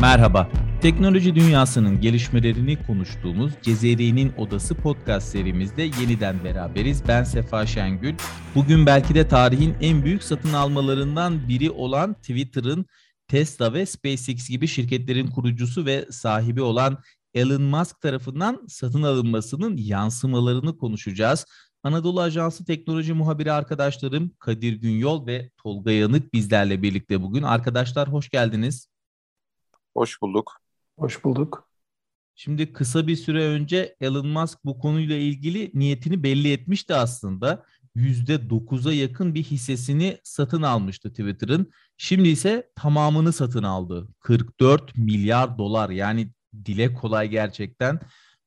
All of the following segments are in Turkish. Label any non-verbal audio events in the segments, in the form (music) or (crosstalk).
Merhaba. Teknoloji dünyasının gelişmelerini konuştuğumuz Cezeri'nin Odası podcast serimizde yeniden beraberiz. Ben Sefa Şengül. Bugün belki de tarihin en büyük satın almalarından biri olan Twitter'ın Tesla ve SpaceX gibi şirketlerin kurucusu ve sahibi olan Elon Musk tarafından satın alınmasının yansımalarını konuşacağız. Anadolu Ajansı teknoloji muhabiri arkadaşlarım Kadir Günyol ve Tolga Yanık bizlerle birlikte bugün. Arkadaşlar hoş geldiniz. Hoş bulduk. Hoş bulduk. Şimdi kısa bir süre önce Elon Musk bu konuyla ilgili niyetini belli etmişti aslında. %9'a yakın bir hissesini satın almıştı Twitter'ın. Şimdi ise tamamını satın aldı. 44 milyar dolar yani dile kolay gerçekten.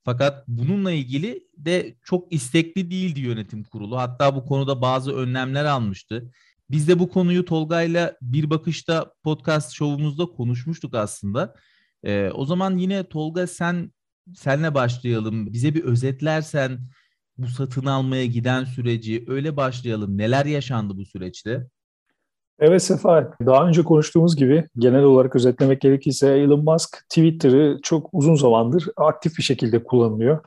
Fakat bununla ilgili de çok istekli değildi yönetim kurulu. Hatta bu konuda bazı önlemler almıştı. Biz de bu konuyu Tolga'yla bir bakışta podcast şovumuzda konuşmuştuk aslında. Ee, o zaman yine Tolga sen senle başlayalım. Bize bir özetlersen bu satın almaya giden süreci öyle başlayalım. Neler yaşandı bu süreçte? Evet Sefa, daha önce konuştuğumuz gibi genel olarak özetlemek gerekirse Elon Musk Twitter'ı çok uzun zamandır aktif bir şekilde kullanıyor.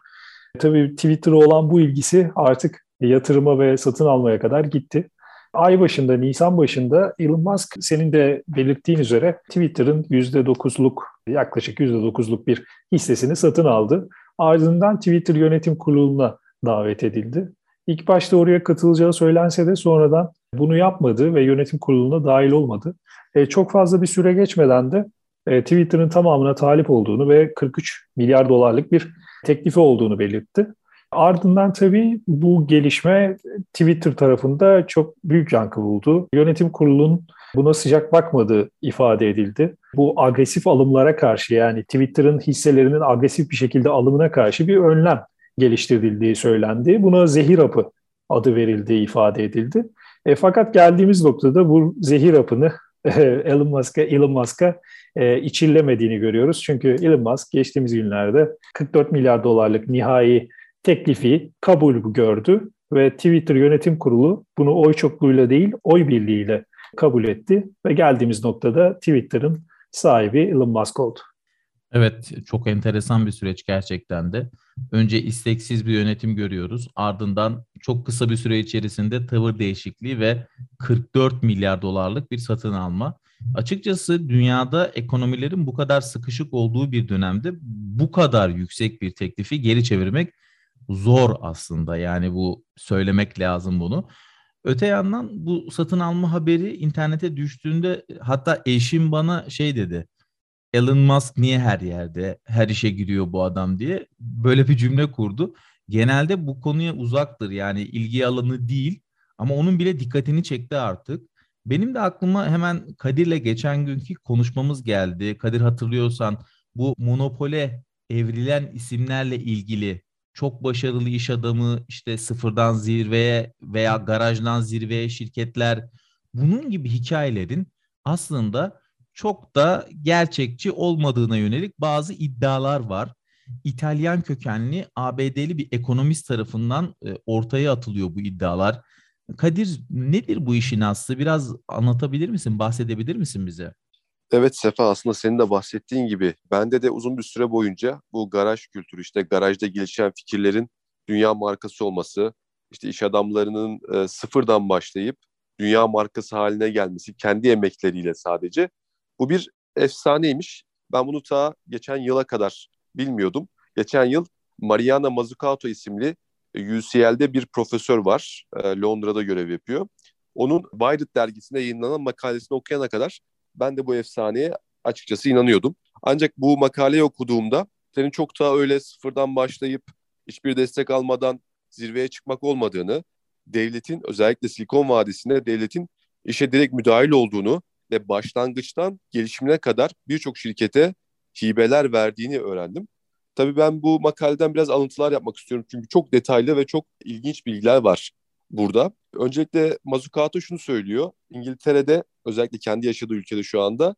Tabii Twitter'a olan bu ilgisi artık yatırıma ve satın almaya kadar gitti. Ay başında, Nisan başında Elon Musk senin de belirttiğin üzere Twitter'ın %9'luk, yaklaşık %9'luk bir hissesini satın aldı. Ardından Twitter yönetim kuruluna davet edildi. İlk başta oraya katılacağı söylense de sonradan bunu yapmadı ve yönetim kuruluna dahil olmadı. E, çok fazla bir süre geçmeden de e, Twitter'ın tamamına talip olduğunu ve 43 milyar dolarlık bir teklifi olduğunu belirtti. Ardından tabii bu gelişme Twitter tarafında çok büyük yankı buldu. Yönetim kurulunun buna sıcak bakmadığı ifade edildi. Bu agresif alımlara karşı yani Twitter'ın hisselerinin agresif bir şekilde alımına karşı bir önlem geliştirildiği söylendi. Buna zehir hapı adı verildiği ifade edildi. E, fakat geldiğimiz noktada bu zehir hapını (laughs) Elon Musk'a Elon Musk'a e, içillemediğini görüyoruz. Çünkü Elon Musk geçtiğimiz günlerde 44 milyar dolarlık nihai teklifi kabul gördü ve Twitter yönetim kurulu bunu oy çokluğuyla değil oy birliğiyle kabul etti ve geldiğimiz noktada Twitter'ın sahibi Elon Musk oldu. Evet, çok enteresan bir süreç gerçekten de. Önce isteksiz bir yönetim görüyoruz. Ardından çok kısa bir süre içerisinde tavır değişikliği ve 44 milyar dolarlık bir satın alma. Açıkçası dünyada ekonomilerin bu kadar sıkışık olduğu bir dönemde bu kadar yüksek bir teklifi geri çevirmek zor aslında. Yani bu söylemek lazım bunu. Öte yandan bu satın alma haberi internete düştüğünde hatta eşim bana şey dedi. Elon Musk niye her yerde, her işe giriyor bu adam diye böyle bir cümle kurdu. Genelde bu konuya uzaktır yani ilgi alanı değil ama onun bile dikkatini çekti artık. Benim de aklıma hemen Kadir'le geçen günkü konuşmamız geldi. Kadir hatırlıyorsan bu monopole evrilen isimlerle ilgili çok başarılı iş adamı işte sıfırdan zirveye veya garajdan zirveye şirketler bunun gibi hikayelerin aslında çok da gerçekçi olmadığına yönelik bazı iddialar var. İtalyan kökenli ABD'li bir ekonomist tarafından e, ortaya atılıyor bu iddialar. Kadir nedir bu işin aslı? Biraz anlatabilir misin, bahsedebilir misin bize? Evet Sefa aslında senin de bahsettiğin gibi bende de uzun bir süre boyunca bu garaj kültürü işte garajda gelişen fikirlerin dünya markası olması, işte iş adamlarının e, sıfırdan başlayıp dünya markası haline gelmesi kendi emekleriyle sadece bu bir efsaneymiş. Ben bunu ta geçen yıla kadar bilmiyordum. Geçen yıl Mariana Mazzucato isimli UCL'de bir profesör var. E, Londra'da görev yapıyor. Onun Wired dergisinde yayınlanan makalesini okuyana kadar ben de bu efsaneye açıkçası inanıyordum. Ancak bu makaleyi okuduğumda senin çok daha öyle sıfırdan başlayıp hiçbir destek almadan zirveye çıkmak olmadığını, devletin özellikle Silikon Vadisi'nde devletin işe direkt müdahil olduğunu ve başlangıçtan gelişimine kadar birçok şirkete hibeler verdiğini öğrendim. Tabii ben bu makaleden biraz alıntılar yapmak istiyorum çünkü çok detaylı ve çok ilginç bilgiler var burada. Öncelikle Mazzucato şunu söylüyor. İngiltere'de özellikle kendi yaşadığı ülkede şu anda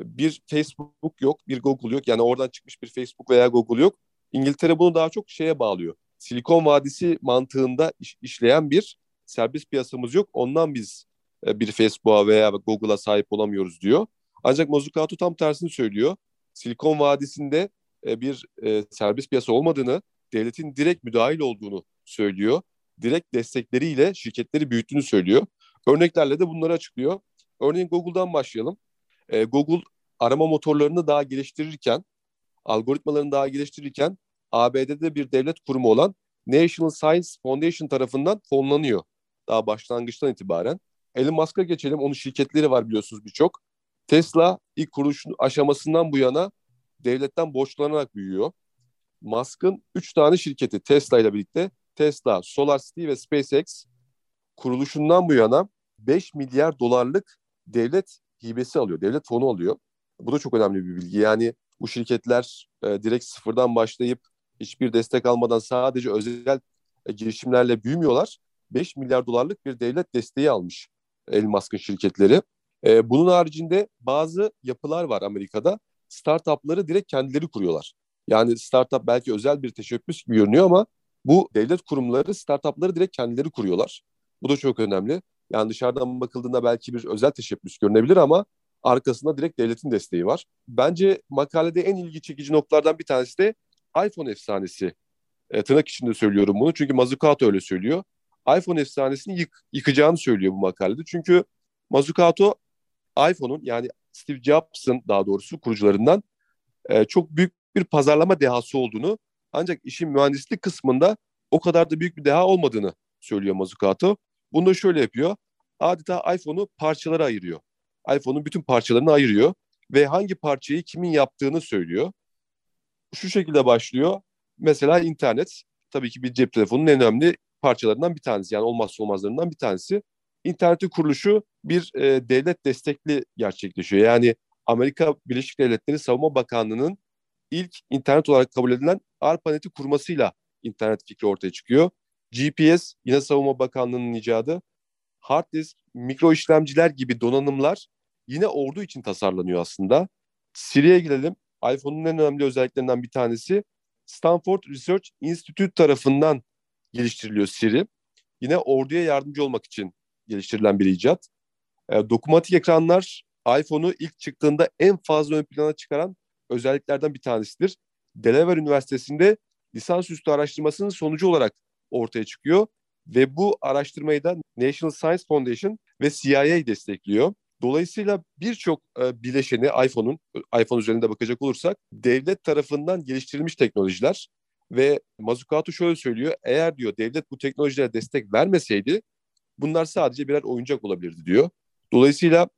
bir Facebook yok, bir Google yok. Yani oradan çıkmış bir Facebook veya Google yok. İngiltere bunu daha çok şeye bağlıyor. Silikon Vadisi mantığında iş, işleyen bir serbest piyasamız yok. Ondan biz e, bir Facebook'a veya Google'a sahip olamıyoruz diyor. Ancak Mazzucato tam tersini söylüyor. Silikon Vadisi'nde e, bir e, serbest piyasa olmadığını, devletin direkt müdahil olduğunu söylüyor. Direkt destekleriyle şirketleri büyüttüğünü söylüyor. Örneklerle de bunları açıklıyor. Örneğin Google'dan başlayalım. E, Google arama motorlarını daha geliştirirken, algoritmalarını daha geliştirirken ABD'de bir devlet kurumu olan National Science Foundation tarafından fonlanıyor. Daha başlangıçtan itibaren. Elon Musk'a geçelim. Onun şirketleri var biliyorsunuz birçok. Tesla ilk kuruluş aşamasından bu yana devletten borçlanarak büyüyor. Musk'ın 3 tane şirketi Tesla ile birlikte Tesla, SolarCity ve SpaceX kuruluşundan bu yana 5 milyar dolarlık devlet hibesi alıyor, devlet fonu alıyor. Bu da çok önemli bir bilgi. Yani bu şirketler e, direkt sıfırdan başlayıp hiçbir destek almadan sadece özel e, girişimlerle büyümüyorlar. 5 milyar dolarlık bir devlet desteği almış Elon Musk'ın şirketleri. E, bunun haricinde bazı yapılar var Amerika'da. Startup'ları direkt kendileri kuruyorlar. Yani startup belki özel bir teşebbüs gibi görünüyor ama bu devlet kurumları startup'ları direkt kendileri kuruyorlar. Bu da çok önemli. Yani dışarıdan bakıldığında belki bir özel teşebbüs görünebilir ama arkasında direkt devletin desteği var. Bence makalede en ilgi çekici noktalardan bir tanesi de iPhone efsanesi. E, tırnak içinde söylüyorum bunu çünkü Mazzucato öyle söylüyor. iPhone efsanesini yık, yıkacağını söylüyor bu makalede. Çünkü Mazzucato iPhone'un yani Steve Jobs'ın daha doğrusu kurucularından e, çok büyük bir pazarlama dehası olduğunu ancak işin mühendislik kısmında o kadar da büyük bir deha olmadığını söylüyor Mazzucato. Bunu da şöyle yapıyor. Adeta iPhone'u parçalara ayırıyor. iPhone'un bütün parçalarını ayırıyor ve hangi parçayı kimin yaptığını söylüyor. Şu şekilde başlıyor. Mesela internet tabii ki bir cep telefonunun en önemli parçalarından bir tanesi. Yani olmazsa olmazlarından bir tanesi. İnternetin kuruluşu bir e, devlet destekli gerçekleşiyor. Yani Amerika Birleşik Devletleri Savunma Bakanlığı'nın ilk internet olarak kabul edilen ARPANET'i kurmasıyla internet fikri ortaya çıkıyor. GPS yine Savunma Bakanlığı'nın icadı. Hard disk, mikro işlemciler gibi donanımlar yine ordu için tasarlanıyor aslında. Siri'ye gelelim. iPhone'un en önemli özelliklerinden bir tanesi Stanford Research Institute tarafından geliştiriliyor Siri. Yine orduya yardımcı olmak için geliştirilen bir icat. E, dokunmatik ekranlar iPhone'u ilk çıktığında en fazla ön plana çıkaran özelliklerden bir tanesidir. Delaware Üniversitesi'nde lisansüstü araştırmasının sonucu olarak ortaya çıkıyor ve bu araştırmayı da National Science Foundation ve CIA destekliyor. Dolayısıyla birçok e, bileşeni iPhone'un iPhone üzerinde bakacak olursak devlet tarafından geliştirilmiş teknolojiler ve Mazzucato şöyle söylüyor. Eğer diyor devlet bu teknolojilere destek vermeseydi bunlar sadece birer oyuncak olabilirdi diyor. Dolayısıyla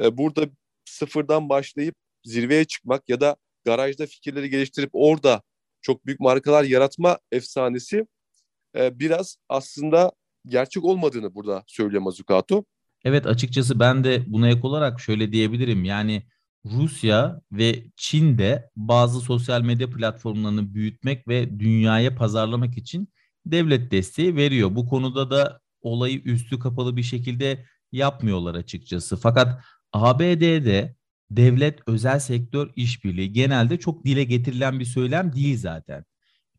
e, burada sıfırdan başlayıp zirveye çıkmak ya da garajda fikirleri geliştirip orada çok büyük markalar yaratma efsanesi e, biraz aslında gerçek olmadığını burada söylüyor Mazzucato. Evet açıkçası ben de buna ek olarak şöyle diyebilirim. Yani Rusya ve Çin de bazı sosyal medya platformlarını büyütmek ve dünyaya pazarlamak için devlet desteği veriyor. Bu konuda da olayı üstü kapalı bir şekilde yapmıyorlar açıkçası. Fakat ABD'de devlet özel sektör işbirliği genelde çok dile getirilen bir söylem değil zaten.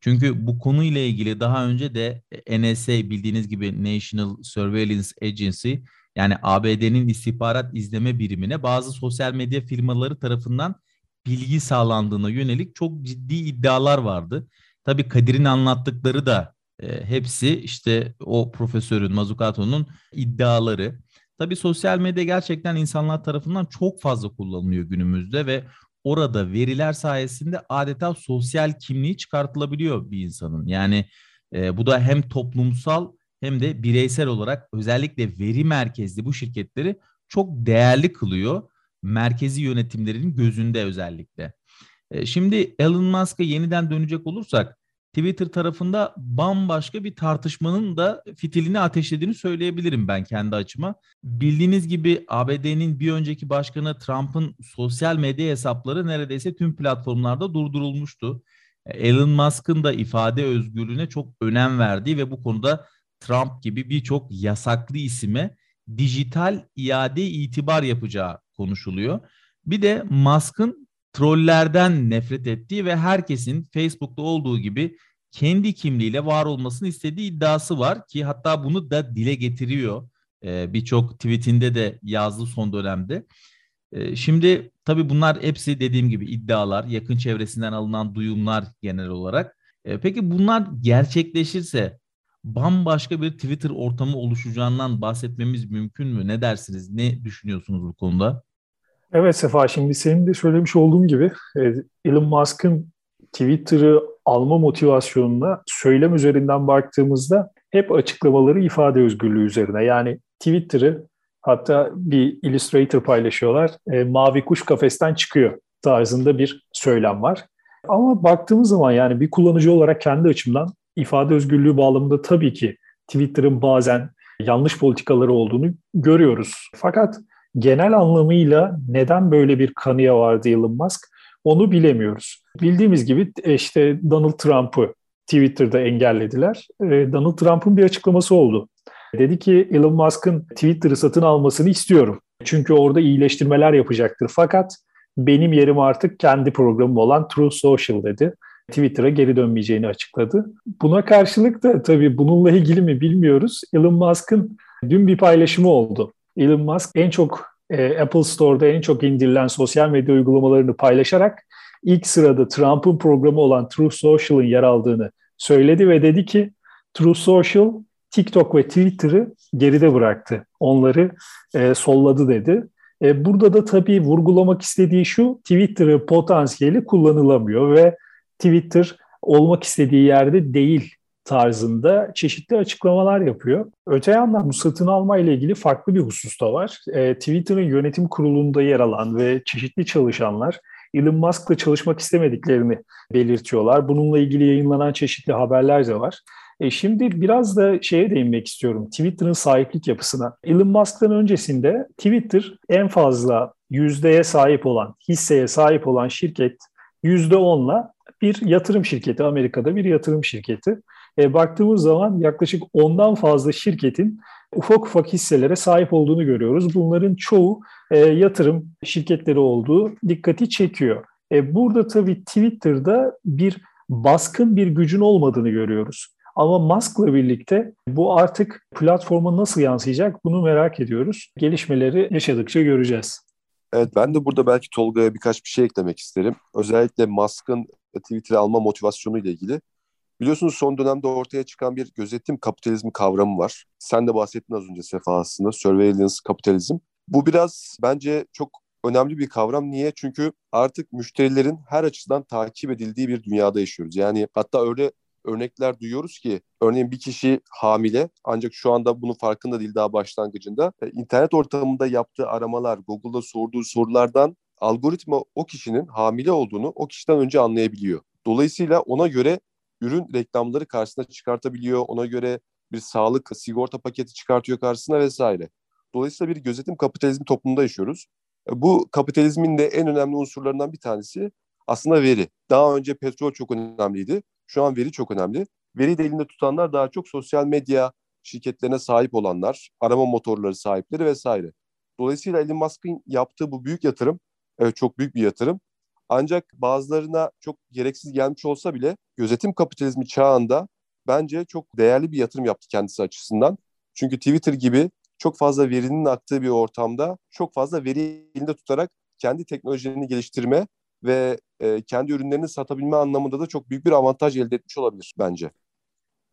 Çünkü bu konuyla ilgili daha önce de NSA bildiğiniz gibi National Surveillance Agency yani ABD'nin istihbarat izleme birimine bazı sosyal medya firmaları tarafından bilgi sağlandığına yönelik çok ciddi iddialar vardı. Tabii Kadir'in anlattıkları da e, hepsi işte o profesörün, Mazukato'nun iddiaları. Tabii sosyal medya gerçekten insanlar tarafından çok fazla kullanılıyor günümüzde ve orada veriler sayesinde adeta sosyal kimliği çıkartılabiliyor bir insanın. Yani e, bu da hem toplumsal hem de bireysel olarak özellikle veri merkezli bu şirketleri çok değerli kılıyor. Merkezi yönetimlerin gözünde özellikle. E, şimdi Elon Musk'a yeniden dönecek olursak Twitter tarafında bambaşka bir tartışmanın da fitilini ateşlediğini söyleyebilirim ben kendi açıma. Bildiğiniz gibi ABD'nin bir önceki başkanı Trump'ın sosyal medya hesapları neredeyse tüm platformlarda durdurulmuştu. Elon Musk'ın da ifade özgürlüğüne çok önem verdiği ve bu konuda Trump gibi birçok yasaklı isime dijital iade itibar yapacağı konuşuluyor. Bir de Musk'ın trollerden nefret ettiği ve herkesin Facebook'ta olduğu gibi kendi kimliğiyle var olmasını istediği iddiası var ki hatta bunu da dile getiriyor. Ee, Birçok tweetinde de yazdı son dönemde. E, şimdi tabii bunlar hepsi dediğim gibi iddialar, yakın çevresinden alınan duyumlar genel olarak. E, peki bunlar gerçekleşirse bambaşka bir Twitter ortamı oluşacağından bahsetmemiz mümkün mü? Ne dersiniz? Ne düşünüyorsunuz bu konuda? Evet Sefa, şimdi senin de söylemiş olduğun gibi e, Elon Musk'ın Twitter'ı alma motivasyonuna söylem üzerinden baktığımızda hep açıklamaları ifade özgürlüğü üzerine. Yani Twitter'ı hatta bir Illustrator paylaşıyorlar. E, mavi kuş kafesten çıkıyor tarzında bir söylem var. Ama baktığımız zaman yani bir kullanıcı olarak kendi açımdan ifade özgürlüğü bağlamında tabii ki Twitter'ın bazen yanlış politikaları olduğunu görüyoruz. Fakat genel anlamıyla neden böyle bir kanıya vardı Elon Musk onu bilemiyoruz. Bildiğimiz gibi e, işte Donald Trump'ı Twitter'da engellediler. Donald Trump'ın bir açıklaması oldu. Dedi ki Elon Musk'ın Twitter'ı satın almasını istiyorum. Çünkü orada iyileştirmeler yapacaktır. Fakat benim yerim artık kendi programım olan True Social dedi. Twitter'a geri dönmeyeceğini açıkladı. Buna karşılık da tabii bununla ilgili mi bilmiyoruz. Elon Musk'ın dün bir paylaşımı oldu. Elon Musk en çok e, Apple Store'da en çok indirilen sosyal medya uygulamalarını paylaşarak ilk sırada Trump'ın programı olan True Social'ın yer aldığını söyledi ve dedi ki True Social TikTok ve Twitter'ı geride bıraktı. Onları e, solladı dedi. E, burada da tabii vurgulamak istediği şu, Twitter'ın potansiyeli kullanılamıyor ve Twitter olmak istediği yerde değil tarzında çeşitli açıklamalar yapıyor. Öte yandan bu satın alma ile ilgili farklı bir husus da var. E, Twitter'ın yönetim kurulunda yer alan ve çeşitli çalışanlar Elon Musk'la çalışmak istemediklerini belirtiyorlar. Bununla ilgili yayınlanan çeşitli haberler de var. E şimdi biraz da şeye değinmek istiyorum. Twitter'ın sahiplik yapısına. Elon Musk'tan öncesinde Twitter en fazla yüzdeye sahip olan, hisseye sahip olan şirket yüzde onla bir yatırım şirketi. Amerika'da bir yatırım şirketi. E, baktığımız zaman yaklaşık ondan fazla şirketin ufak ufak hisselere sahip olduğunu görüyoruz. Bunların çoğu e, yatırım şirketleri olduğu dikkati çekiyor. E, burada tabii Twitter'da bir baskın bir gücün olmadığını görüyoruz. Ama Musk'la birlikte bu artık platforma nasıl yansıyacak bunu merak ediyoruz. Gelişmeleri yaşadıkça göreceğiz. Evet ben de burada belki Tolga'ya birkaç bir şey eklemek isterim. Özellikle Musk'ın Twitter'ı alma motivasyonu ile ilgili. Biliyorsunuz son dönemde ortaya çıkan bir gözetim kapitalizmi kavramı var. Sen de bahsettin az önce Sefa aslında. Surveillance kapitalizm. Bu biraz bence çok önemli bir kavram. Niye? Çünkü artık müşterilerin her açıdan takip edildiği bir dünyada yaşıyoruz. Yani hatta öyle örnekler duyuyoruz ki örneğin bir kişi hamile ancak şu anda bunun farkında değil daha başlangıcında. E, internet ortamında yaptığı aramalar, Google'da sorduğu sorulardan algoritma o kişinin hamile olduğunu o kişiden önce anlayabiliyor. Dolayısıyla ona göre ürün reklamları karşısına çıkartabiliyor. Ona göre bir sağlık sigorta paketi çıkartıyor karşısına vesaire. Dolayısıyla bir gözetim kapitalizmi toplumunda yaşıyoruz. E, bu kapitalizmin de en önemli unsurlarından bir tanesi aslında veri. Daha önce petrol çok önemliydi. Şu an veri çok önemli. Veri de elinde tutanlar daha çok sosyal medya şirketlerine sahip olanlar, arama motorları sahipleri vesaire. Dolayısıyla Elon Musk'ın yaptığı bu büyük yatırım, evet çok büyük bir yatırım. Ancak bazılarına çok gereksiz gelmiş olsa bile gözetim kapitalizmi çağında bence çok değerli bir yatırım yaptı kendisi açısından. Çünkü Twitter gibi çok fazla verinin aktığı bir ortamda çok fazla veri elinde tutarak kendi teknolojilerini geliştirme ve e, kendi ürünlerini satabilme anlamında da çok büyük bir avantaj elde etmiş olabilir bence.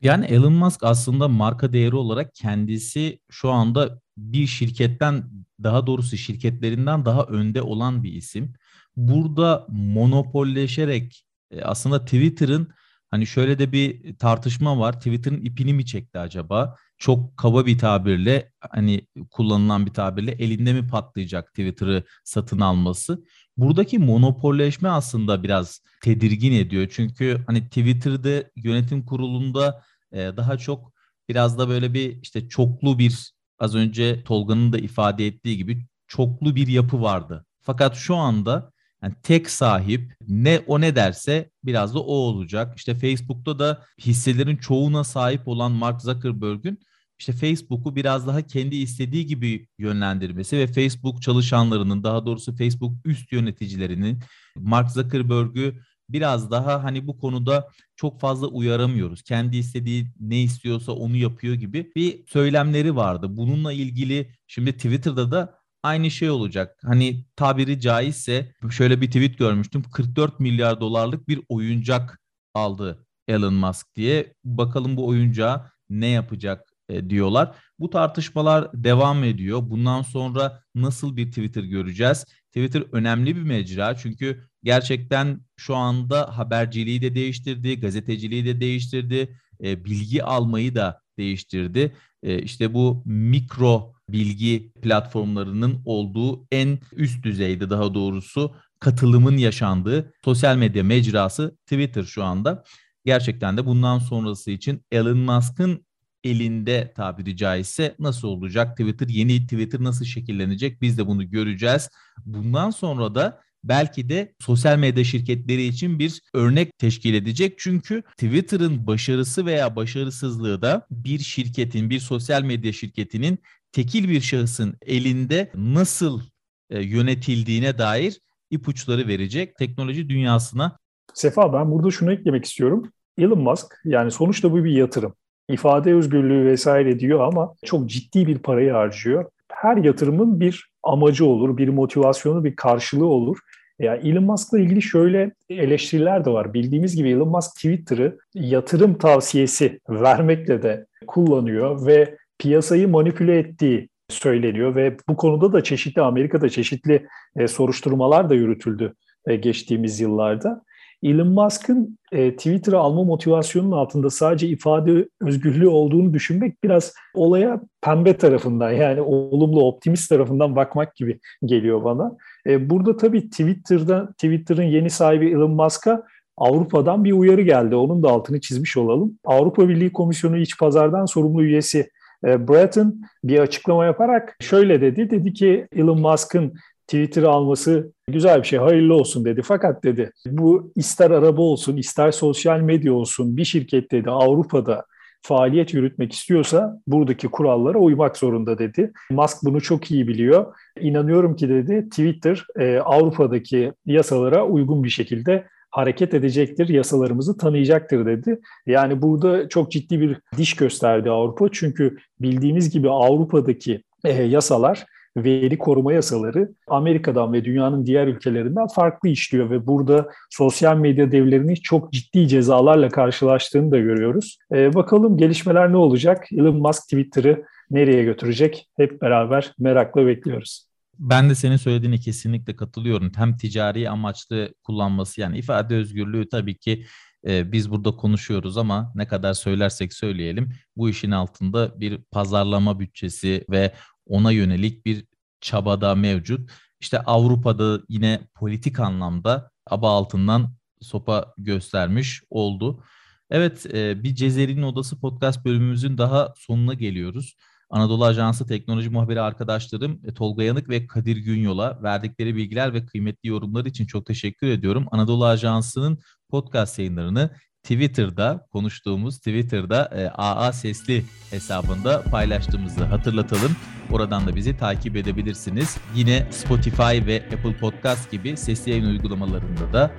Yani Elon Musk aslında marka değeri olarak kendisi şu anda bir şirketten daha doğrusu şirketlerinden daha önde olan bir isim. Burada monopolleşerek e, aslında Twitter'ın hani şöyle de bir tartışma var. Twitter'ın ipini mi çekti acaba? Çok kaba bir tabirle hani kullanılan bir tabirle elinde mi patlayacak Twitter'ı satın alması? Buradaki monopolleşme aslında biraz tedirgin ediyor. Çünkü hani Twitter'da yönetim kurulunda e, daha çok biraz da böyle bir işte çoklu bir az önce Tolga'nın da ifade ettiği gibi çoklu bir yapı vardı. Fakat şu anda yani tek sahip ne o ne derse biraz da o olacak. İşte Facebook'ta da hisselerin çoğuna sahip olan Mark Zuckerberg'ün işte Facebook'u biraz daha kendi istediği gibi yönlendirmesi ve Facebook çalışanlarının daha doğrusu Facebook üst yöneticilerinin Mark Zuckerberg'ü biraz daha hani bu konuda çok fazla uyaramıyoruz. Kendi istediği ne istiyorsa onu yapıyor gibi bir söylemleri vardı. Bununla ilgili şimdi Twitter'da da aynı şey olacak. Hani tabiri caizse şöyle bir tweet görmüştüm. 44 milyar dolarlık bir oyuncak aldı Elon Musk diye. Bakalım bu oyuncağı ne yapacak e, diyorlar. Bu tartışmalar devam ediyor. Bundan sonra nasıl bir Twitter göreceğiz? Twitter önemli bir mecra çünkü gerçekten şu anda haberciliği de değiştirdi, gazeteciliği de değiştirdi, e, bilgi almayı da değiştirdi. E, işte bu mikro bilgi platformlarının olduğu en üst düzeyde daha doğrusu katılımın yaşandığı sosyal medya mecrası Twitter şu anda. Gerçekten de bundan sonrası için Elon Musk'ın elinde tabiri caizse nasıl olacak? Twitter yeni Twitter nasıl şekillenecek? Biz de bunu göreceğiz. Bundan sonra da belki de sosyal medya şirketleri için bir örnek teşkil edecek. Çünkü Twitter'ın başarısı veya başarısızlığı da bir şirketin, bir sosyal medya şirketinin tekil bir şahısın elinde nasıl e, yönetildiğine dair ipuçları verecek teknoloji dünyasına. Sefa ben burada şunu eklemek istiyorum. Elon Musk yani sonuçta bu bir yatırım. İfade özgürlüğü vesaire diyor ama çok ciddi bir parayı harcıyor. Her yatırımın bir amacı olur, bir motivasyonu, bir karşılığı olur. Ya Elon Musk'la ilgili şöyle eleştiriler de var. Bildiğimiz gibi Elon Musk Twitter'ı yatırım tavsiyesi vermekle de kullanıyor ve piyasayı manipüle ettiği söyleniyor ve bu konuda da çeşitli Amerika'da çeşitli e, soruşturmalar da yürütüldü e, geçtiğimiz yıllarda. Elon Musk'ın e, Twitter'ı alma motivasyonunun altında sadece ifade özgürlüğü olduğunu düşünmek biraz olaya pembe tarafından yani olumlu optimist tarafından bakmak gibi geliyor bana. E, burada tabii Twitter'da Twitter'ın yeni sahibi Elon Musk'a Avrupa'dan bir uyarı geldi. Onun da altını çizmiş olalım. Avrupa Birliği Komisyonu İç Pazardan sorumlu üyesi e, Breton bir açıklama yaparak şöyle dedi. Dedi ki Elon Musk'ın Twitter'ı alması güzel bir şey, hayırlı olsun dedi. Fakat dedi bu ister araba olsun, ister sosyal medya olsun bir şirket dedi Avrupa'da faaliyet yürütmek istiyorsa buradaki kurallara uymak zorunda dedi. Musk bunu çok iyi biliyor. İnanıyorum ki dedi Twitter e, Avrupa'daki yasalara uygun bir şekilde hareket edecektir, yasalarımızı tanıyacaktır dedi. Yani burada çok ciddi bir diş gösterdi Avrupa. Çünkü bildiğiniz gibi Avrupa'daki e, yasalar veri koruma yasaları Amerika'dan ve dünyanın diğer ülkelerinden farklı işliyor ve burada sosyal medya devlerini çok ciddi cezalarla karşılaştığını da görüyoruz. Ee, bakalım gelişmeler ne olacak? Elon Musk Twitter'ı nereye götürecek? Hep beraber merakla bekliyoruz. Ben de senin söylediğine kesinlikle katılıyorum. Hem ticari amaçlı kullanması yani ifade özgürlüğü tabii ki e, biz burada konuşuyoruz ama ne kadar söylersek söyleyelim bu işin altında bir pazarlama bütçesi ve ona yönelik bir çabada mevcut. İşte Avrupa'da yine politik anlamda aba altından sopa göstermiş oldu. Evet e, bir Cezeri'nin Odası podcast bölümümüzün daha sonuna geliyoruz. Anadolu Ajansı teknoloji muhabiri arkadaşlarım e, Tolga Yanık ve Kadir Günyol'a verdikleri bilgiler ve kıymetli yorumlar için çok teşekkür ediyorum. Anadolu Ajansı'nın podcast yayınlarını Twitter'da konuştuğumuz Twitter'da e, AA Sesli hesabında paylaştığımızı hatırlatalım. Oradan da bizi takip edebilirsiniz. Yine Spotify ve Apple Podcast gibi sesli yayın uygulamalarında da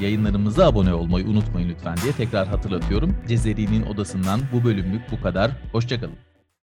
yayınlarımıza abone olmayı unutmayın lütfen diye tekrar hatırlatıyorum. Cezeri'nin odasından bu bölümlük bu kadar. Hoşçakalın.